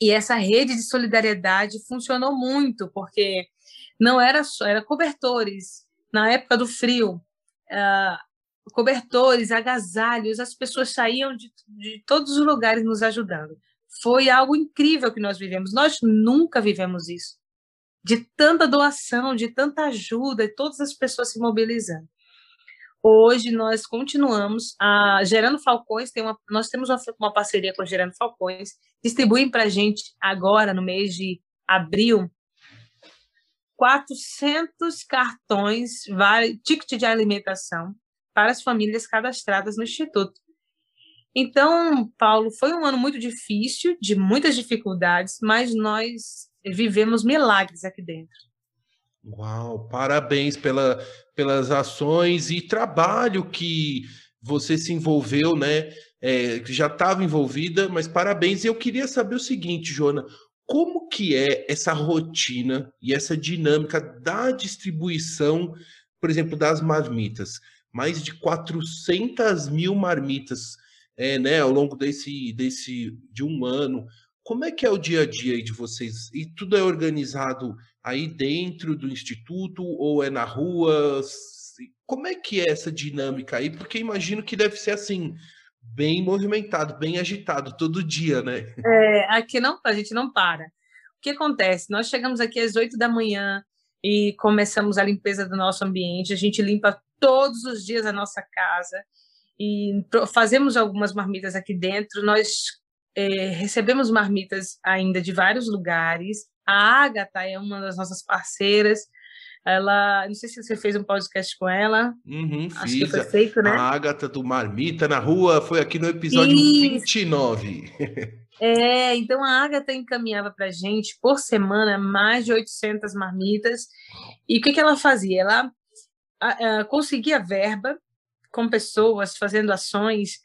E essa rede de solidariedade funcionou muito, porque não era só, era cobertores. Na época do frio, uh, cobertores, agasalhos, as pessoas saíam de, de todos os lugares nos ajudando. Foi algo incrível que nós vivemos. Nós nunca vivemos isso. De tanta doação, de tanta ajuda, todas as pessoas se mobilizando. Hoje nós continuamos a Gerando Falcões, tem uma, nós temos uma, uma parceria com a Gerando Falcões, distribuem para a gente agora, no mês de abril, 400 cartões, vale, ticket de alimentação para as famílias cadastradas no Instituto. Então, Paulo, foi um ano muito difícil, de muitas dificuldades, mas nós vivemos milagres aqui dentro. Uau, parabéns pela, pelas ações e trabalho que você se envolveu, né? É, já estava envolvida, mas parabéns. E eu queria saber o seguinte, Jona, como que é essa rotina e essa dinâmica da distribuição, por exemplo, das marmitas? Mais de 400 mil marmitas, é, né, ao longo desse, desse de um ano. Como é que é o dia a dia de vocês? E tudo é organizado aí dentro do instituto ou é na rua? Como é que é essa dinâmica aí? Porque imagino que deve ser assim, bem movimentado, bem agitado todo dia, né? É, aqui não, a gente não para. O que acontece? Nós chegamos aqui às oito da manhã e começamos a limpeza do nosso ambiente. A gente limpa todos os dias a nossa casa e fazemos algumas marmitas aqui dentro. Nós é, recebemos marmitas ainda de vários lugares. A Agatha é uma das nossas parceiras. Ela, não sei se você fez um podcast com ela. Uhum, Acho fiz. que foi feito, né? A Agatha do Marmita na Rua foi aqui no episódio Isso. 29. É, então a Agatha encaminhava para gente por semana mais de 800 marmitas. E o que, que ela fazia? Ela a, a, conseguia verba com pessoas fazendo ações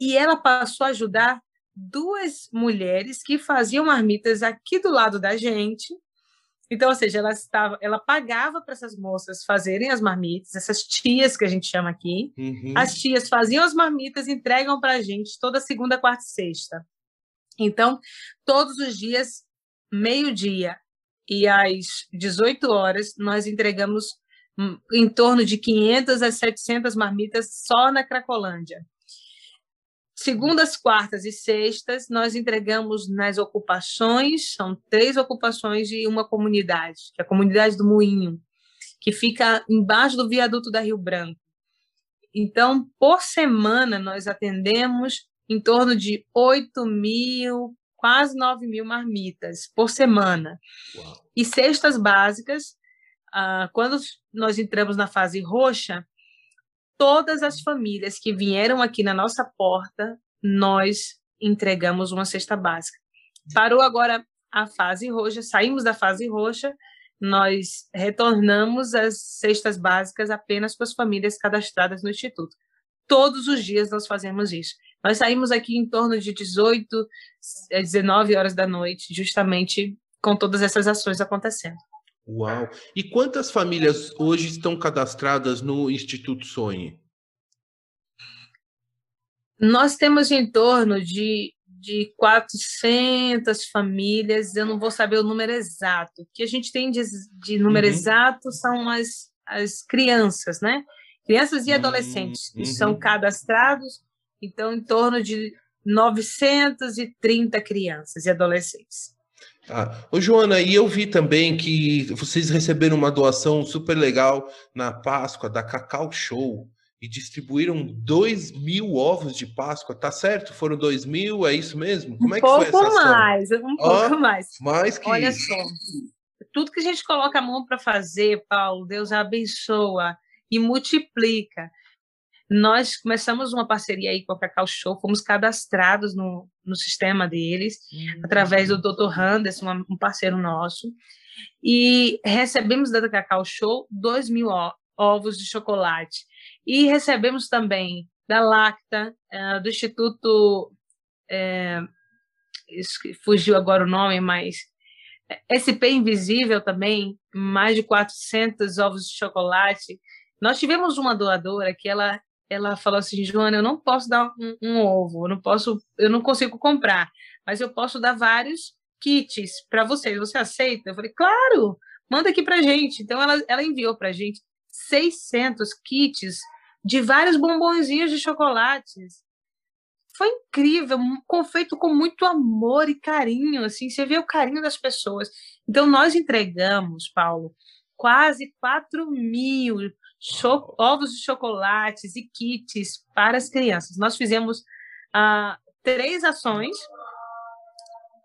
e ela passou a ajudar duas mulheres que faziam marmitas aqui do lado da gente. Então, ou seja, ela estava, ela pagava para essas moças fazerem as marmitas, essas tias que a gente chama aqui. Uhum. As tias faziam as marmitas e entregam para a gente toda segunda, quarta e sexta. Então, todos os dias, meio-dia e às 18 horas, nós entregamos hum, em torno de 500 a 700 marmitas só na Cracolândia. Segundas, quartas e sextas, nós entregamos nas ocupações, são três ocupações de uma comunidade, que é a comunidade do Moinho, que fica embaixo do viaduto da Rio Branco. Então, por semana, nós atendemos em torno de 8 mil, quase 9 mil marmitas por semana. Uau. E cestas básicas, ah, quando nós entramos na fase roxa, todas as famílias que vieram aqui na nossa porta, nós entregamos uma cesta básica. Parou agora a fase roxa, saímos da fase roxa, nós retornamos às cestas básicas apenas para as famílias cadastradas no Instituto. Todos os dias nós fazemos isso. Nós saímos aqui em torno de 18, 19 horas da noite, justamente com todas essas ações acontecendo. Uau! E quantas famílias hoje estão cadastradas no Instituto Sonhe? Nós temos em torno de, de 400 famílias, eu não vou saber o número exato. O que a gente tem de, de número uhum. exato são as, as crianças, né? Crianças e uhum. adolescentes uhum. que são cadastrados, então, em torno de 930 crianças e adolescentes. Ah, ô Joana, e eu vi também que vocês receberam uma doação super legal na Páscoa da Cacau Show e distribuíram 2 mil ovos de Páscoa, tá certo? Foram 2 mil, é isso mesmo? Como é que foi essa ação? Um pouco mais, um pouco mais. Mais que Olha isso. só, tudo que a gente coloca a mão para fazer, Paulo, Deus abençoa e multiplica. Nós começamos uma parceria aí com a Cacau Show, fomos cadastrados no, no sistema deles, uhum. através do Dr. Anderson, um parceiro nosso, e recebemos da Cacau Show 2 mil ovos de chocolate. E recebemos também da Lacta, uh, do Instituto, é, fugiu agora o nome, mas SP Invisível também, mais de 400 ovos de chocolate. Nós tivemos uma doadora que ela ela falou assim, Joana, eu não posso dar um, um, ovo, eu não posso, eu não consigo comprar, mas eu posso dar vários kits para vocês. Você aceita? Eu falei, claro, manda aqui para gente. Então ela, ela enviou para gente 600 kits de vários bombonzinhos de chocolates. Foi incrível, feito com muito amor e carinho, assim, você vê o carinho das pessoas. Então, nós entregamos, Paulo, quase 4 mil ovos de chocolates e kits para as crianças. Nós fizemos ah, três ações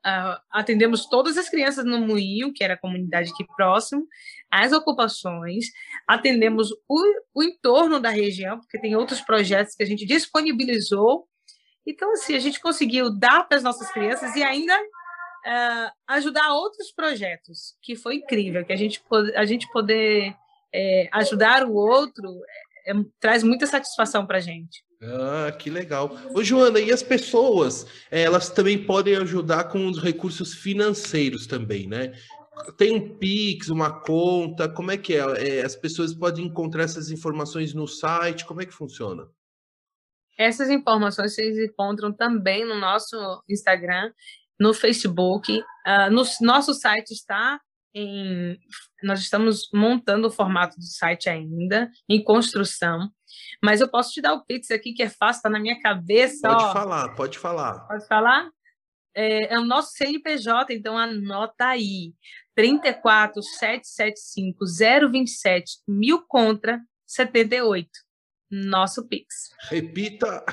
uh, atendemos todas as crianças no Moinho, que era a comunidade aqui próximo, as ocupações, atendemos o, o entorno da região, porque tem outros projetos que a gente disponibilizou. Então, assim, a gente conseguiu dar para as nossas crianças e ainda uh, ajudar outros projetos, que foi incrível, que a gente, a gente poder é, ajudar o outro é, traz muita satisfação para a gente. Ah, que legal. Ô, Joana, e as pessoas, elas também podem ajudar com os recursos financeiros também, né? Tem um Pix, uma conta, como é que é? é? As pessoas podem encontrar essas informações no site, como é que funciona? Essas informações vocês encontram também no nosso Instagram, no Facebook. Uh, no nosso site está em. Nós estamos montando o formato do site ainda, em construção. Mas eu posso te dar o Pix aqui, que é fácil, está na minha cabeça. Pode ó. falar, pode falar. Pode falar? É, é, o nosso CNPJ, então anota aí. 34 775 027 mil contra 78. Nosso Pix. Repita.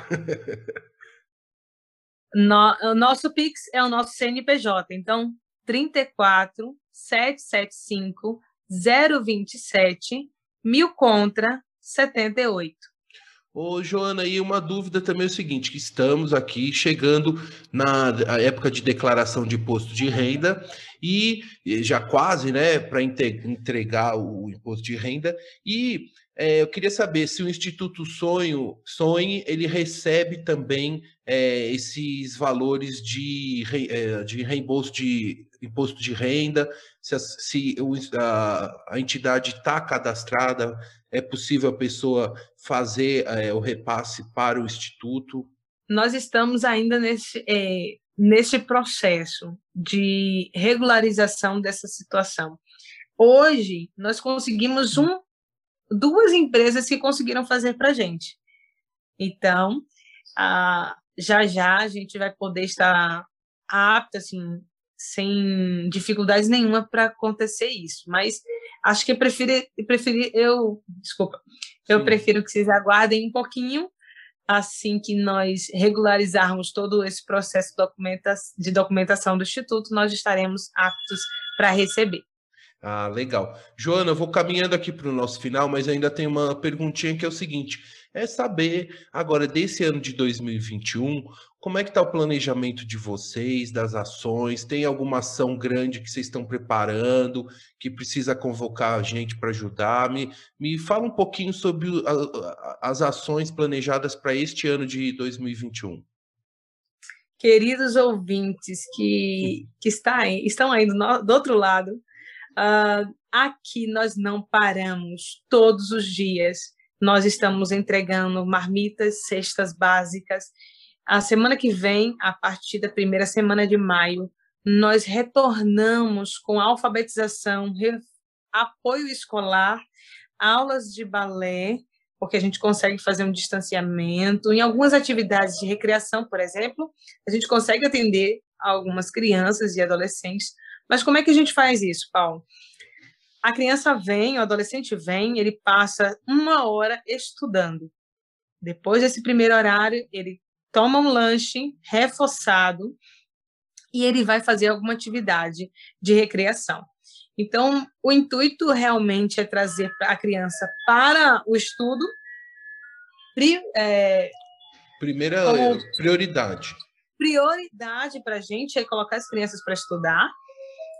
no, o nosso Pix é o nosso CNPJ. Então, 34 775 027 mil contra 78. Ô, Joana, e uma dúvida também é o seguinte, que estamos aqui chegando na época de declaração de imposto de renda e já quase, né, para entregar o imposto de renda e é, eu queria saber se o Instituto Sonho, Sonhe, ele recebe também é, esses valores de, é, de reembolso de imposto de renda, se, a, se a, a entidade está cadastrada, é possível a pessoa fazer é, o repasse para o Instituto? Nós estamos ainda nesse, é, nesse processo de regularização dessa situação. Hoje, nós conseguimos um duas empresas que conseguiram fazer para a gente. Então, ah, já já a gente vai poder estar apta, assim, sem dificuldades nenhuma para acontecer isso. Mas acho que eu prefiro, eu prefiro eu, desculpa, eu Sim. prefiro que vocês aguardem um pouquinho assim que nós regularizarmos todo esse processo de documentação do Instituto, nós estaremos aptos para receber. Ah, legal. Joana, eu vou caminhando aqui para o nosso final, mas ainda tem uma perguntinha que é o seguinte: é saber agora desse ano de 2021, como é que está o planejamento de vocês, das ações? Tem alguma ação grande que vocês estão preparando, que precisa convocar a gente para ajudar? Me, me fala um pouquinho sobre a, as ações planejadas para este ano de 2021 queridos ouvintes que, que está, estão aí do, do outro lado, Uh, aqui nós não paramos todos os dias. Nós estamos entregando marmitas, cestas básicas. A semana que vem, a partir da primeira semana de maio, nós retornamos com alfabetização, apoio escolar, aulas de balé, porque a gente consegue fazer um distanciamento. Em algumas atividades de recreação, por exemplo, a gente consegue atender algumas crianças e adolescentes mas como é que a gente faz isso, Paulo? A criança vem, o adolescente vem, ele passa uma hora estudando. Depois desse primeiro horário, ele toma um lanche reforçado e ele vai fazer alguma atividade de recreação. Então, o intuito realmente é trazer a criança para o estudo. É, Primeira prioridade. Prioridade para a gente é colocar as crianças para estudar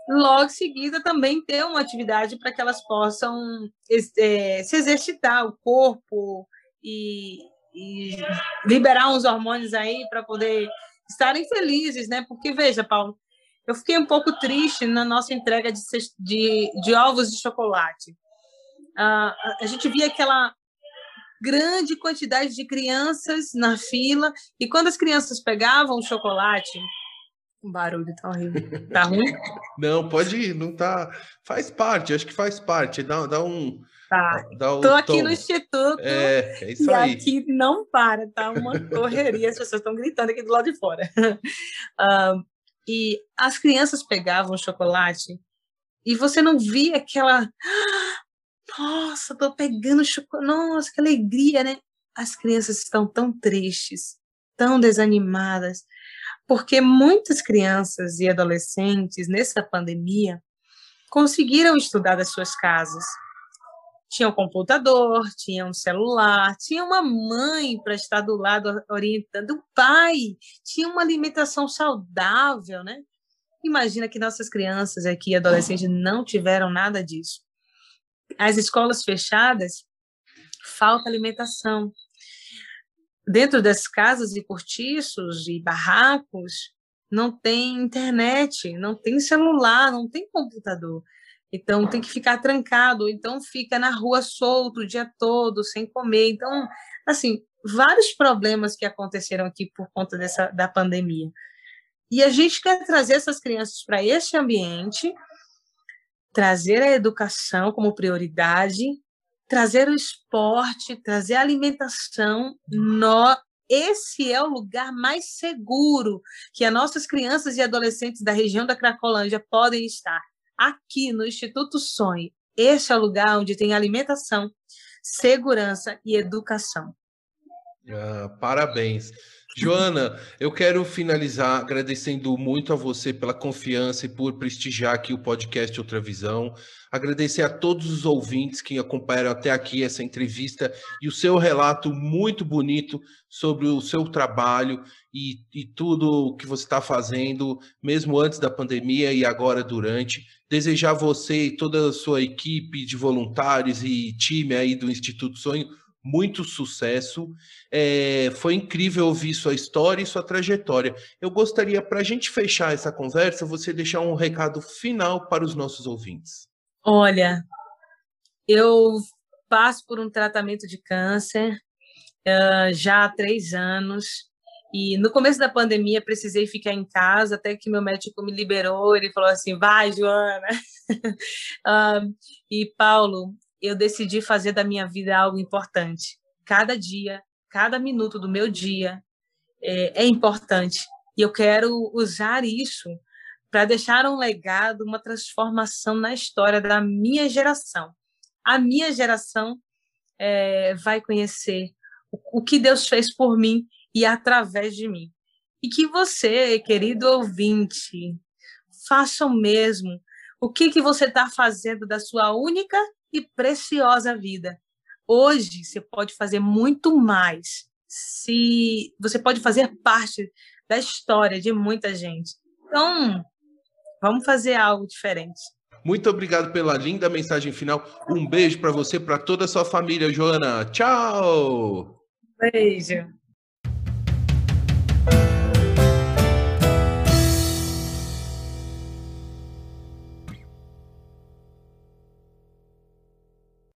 logo em seguida também ter uma atividade para que elas possam é, se exercitar o corpo e, e liberar uns hormônios aí para poder estarem felizes, né? Porque veja, Paulo, eu fiquei um pouco triste na nossa entrega de, de, de ovos de chocolate. Uh, a gente via aquela grande quantidade de crianças na fila e quando as crianças pegavam o chocolate o barulho tá horrível. <laughs> Tá ruim? não, pode ir, não tá. Faz parte, acho que faz parte. Dá, dá um. Tá. Estou aqui no Instituto. É, é isso e aí. aqui não para, tá uma correria, as pessoas estão gritando aqui do lado de fora. <laughs> Uh, e as crianças pegavam chocolate e você não via aquela. Nossa, estou pegando chocolate. Nossa, que alegria, né? As crianças estão tão tristes, tão desanimadas, porque muitas crianças e adolescentes nessa pandemia conseguiram estudar das suas casas tinha um computador, tinha um celular, tinha uma mãe para estar do lado orientando, o pai, tinha uma alimentação saudável, né? Imagina que nossas crianças aqui, adolescentes, não tiveram nada disso. As escolas fechadas, falta alimentação. Dentro das casas e cortiços e barracos, não tem internet, não tem celular, não tem computador. Então tem que ficar trancado, então fica na rua solto o dia todo, sem comer. Então, assim, vários problemas que aconteceram aqui por conta dessa da pandemia. E a gente quer trazer essas crianças para esse ambiente, trazer a educação como prioridade, trazer o esporte, trazer a alimentação. No, esse é o lugar mais seguro que as nossas crianças e adolescentes da região da Cracolândia podem estar aqui no Instituto Sonho. Este é o lugar onde tem alimentação, segurança e educação. Ah, parabéns. Joana, eu quero finalizar agradecendo muito a você pela confiança e por prestigiar aqui o podcast Outra Visão. Agradecer a todos os ouvintes que acompanharam até aqui essa entrevista e o seu relato muito bonito sobre o seu trabalho e, e tudo que você está fazendo, mesmo antes da pandemia e agora durante. Desejar você e toda a sua equipe de voluntários e time aí do Instituto Sonho muito sucesso. É, foi incrível ouvir sua história e sua trajetória. Eu gostaria, para a gente fechar essa conversa, você deixar um recado final para os nossos ouvintes. Olha, eu passo por um tratamento de câncer uh, já há três anos. E no começo da pandemia precisei ficar em casa até que meu médico me liberou. Ele falou assim: vai, Joana. uh, <laughs> e Paulo, eu decidi fazer da minha vida algo importante. Cada dia, cada minuto do meu dia é, é importante. E eu quero usar isso para deixar um legado, uma transformação na história da minha geração. A minha geração é, vai conhecer o, o que Deus fez por mim e através de mim. E que você, querido ouvinte, faça o mesmo. O que, que você está fazendo da sua única e preciosa vida. Hoje você pode fazer muito mais. Se você pode fazer parte da história de muita gente. Então, vamos fazer algo diferente. Muito obrigado pela linda mensagem final. Um beijo para você, para toda a sua família, Joana. Tchau. Beijo.